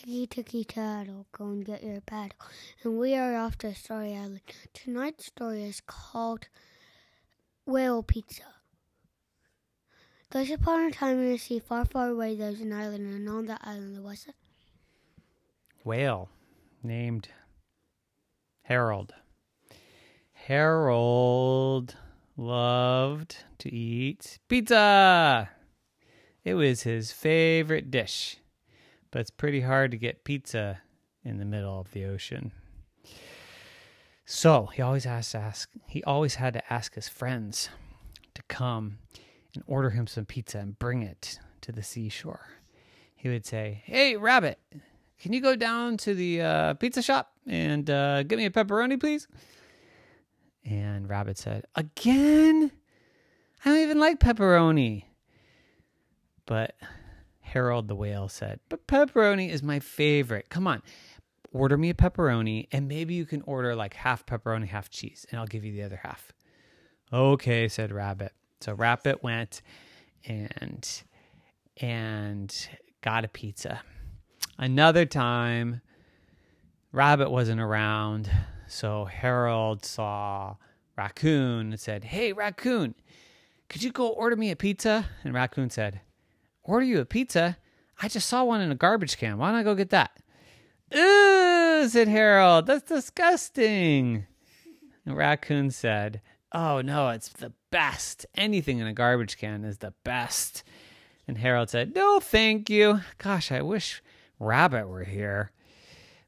ticky ticky tattle, go and get your paddle. And we are off to Story Island. Tonight's story is called Whale Pizza. There's upon a time in the sea far, far away there's an island, and on that island there was a whale named Harold. Harold loved to eat pizza. It was his favorite dish, but it's pretty hard to get pizza in the middle of the ocean. So he always to ask. He always had to ask his friends to come and order him some pizza and bring it to the seashore. He would say, "Hey, Rabbit, can you go down to the uh, pizza shop and uh, get me a pepperoni, please?" And Rabbit said, "Again? I don't even like pepperoni." But Harold the whale said, "But pepperoni is my favorite. Come on." Order me a pepperoni, and maybe you can order like half pepperoni, half cheese, and I'll give you the other half. Okay, said Rabbit. So Rabbit went and and got a pizza. Another time, Rabbit wasn't around, so Harold saw Raccoon and said, "Hey, Raccoon, could you go order me a pizza?" And Raccoon said, "Order you a pizza? I just saw one in a garbage can. Why don't I go get that?" Ooh, said Harold. That's disgusting. And Raccoon said, Oh no, it's the best. Anything in a garbage can is the best. And Harold said, No, thank you. Gosh, I wish Rabbit were here.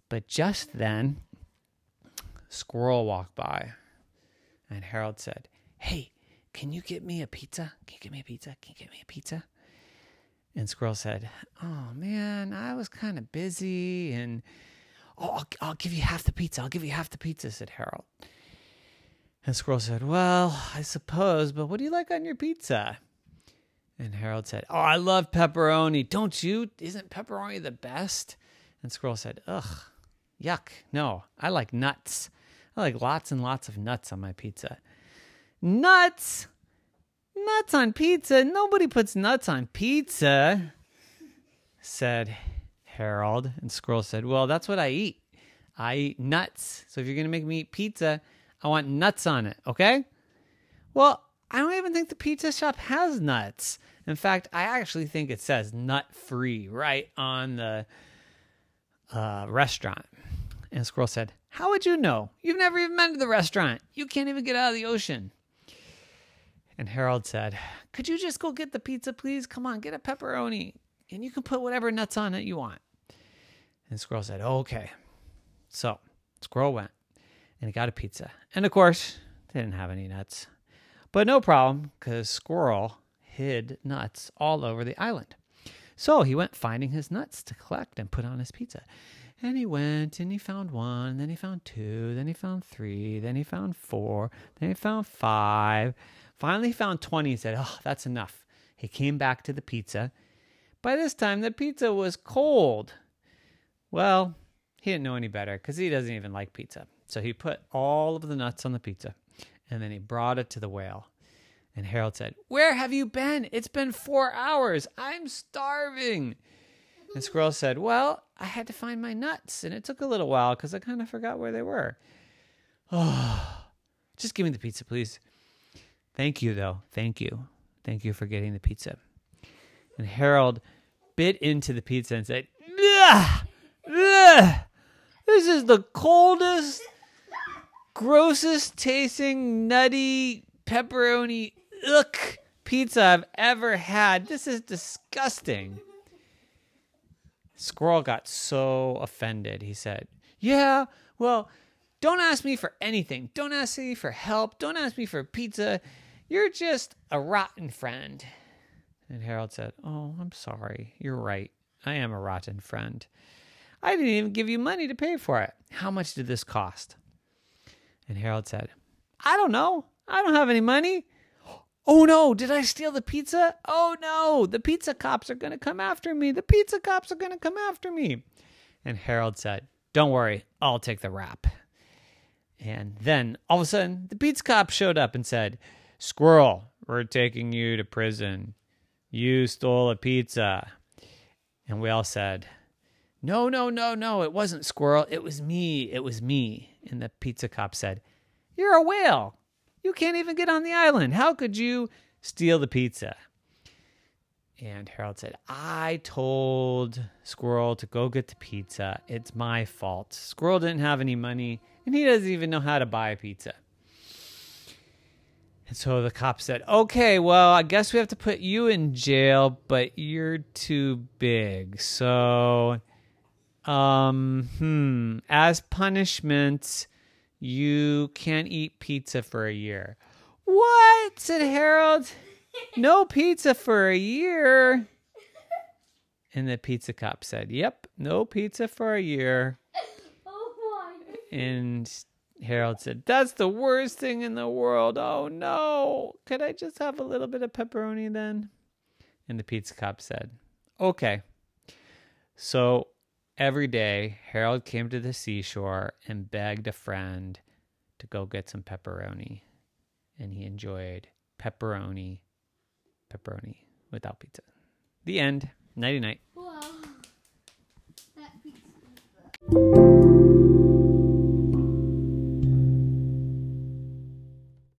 But just then, Squirrel walked by. And Harold said, Hey, can you get me a pizza? Can you get me a pizza? Can you get me a pizza? And Squirrel said, Oh man, I was kind of busy. And oh, I'll, I'll give you half the pizza. I'll give you half the pizza, said Harold. And Squirrel said, Well, I suppose, but what do you like on your pizza? And Harold said, Oh, I love pepperoni. Don't you? Isn't pepperoni the best? And Squirrel said, Ugh, yuck. No, I like nuts. I like lots and lots of nuts on my pizza. Nuts? Nuts on pizza? Nobody puts nuts on pizza, said Harold. And Squirrel said, Well, that's what I eat. I eat nuts. So if you're going to make me eat pizza, I want nuts on it, okay? Well, I don't even think the pizza shop has nuts. In fact, I actually think it says nut free right on the uh, restaurant. And Squirrel said, How would you know? You've never even been to the restaurant. You can't even get out of the ocean. And Harold said, Could you just go get the pizza, please? Come on, get a pepperoni. And you can put whatever nuts on it you want. And Squirrel said, Okay. So Squirrel went and he got a pizza. And of course, they didn't have any nuts. But no problem, because Squirrel hid nuts all over the island. So he went finding his nuts to collect and put on his pizza. And he went and he found one, then he found two, then he found three, then he found four, then he found five. Finally, he found 20. He said, Oh, that's enough. He came back to the pizza. By this time, the pizza was cold. Well, he didn't know any better because he doesn't even like pizza. So he put all of the nuts on the pizza and then he brought it to the whale. And Harold said, Where have you been? It's been four hours. I'm starving. And Squirrel said, Well, I had to find my nuts, and it took a little while because I kind of forgot where they were. Oh, just give me the pizza, please. Thank you, though. Thank you. Thank you for getting the pizza. And Harold bit into the pizza and said! This is the coldest, grossest tasting, nutty, pepperoni, ugh, pizza I've ever had. This is disgusting. Squirrel got so offended. He said, Yeah, well, don't ask me for anything. Don't ask me for help. Don't ask me for pizza. You're just a rotten friend. And Harold said, Oh, I'm sorry. You're right. I am a rotten friend. I didn't even give you money to pay for it. How much did this cost? And Harold said, I don't know. I don't have any money. Oh no, did I steal the pizza? Oh no, the pizza cops are going to come after me. The pizza cops are going to come after me. And Harold said, Don't worry, I'll take the rap. And then all of a sudden, the pizza cop showed up and said, Squirrel, we're taking you to prison. You stole a pizza. And we all said, No, no, no, no, it wasn't Squirrel. It was me. It was me. And the pizza cop said, You're a whale. You can't even get on the island. How could you steal the pizza? And Harold said, I told Squirrel to go get the pizza. It's my fault. Squirrel didn't have any money, and he doesn't even know how to buy a pizza. And so the cop said, Okay, well, I guess we have to put you in jail, but you're too big. So, um, hmm, as punishment, you can't eat pizza for a year. What? said Harold. No pizza for a year. And the pizza cop said, Yep, no pizza for a year. Oh. And Harold said, That's the worst thing in the world. Oh no. Could I just have a little bit of pepperoni then? And the pizza cop said, Okay. So every day, Harold came to the seashore and begged a friend to go get some pepperoni. And he enjoyed pepperoni, pepperoni without pizza. The end. Nighty night. Pizza.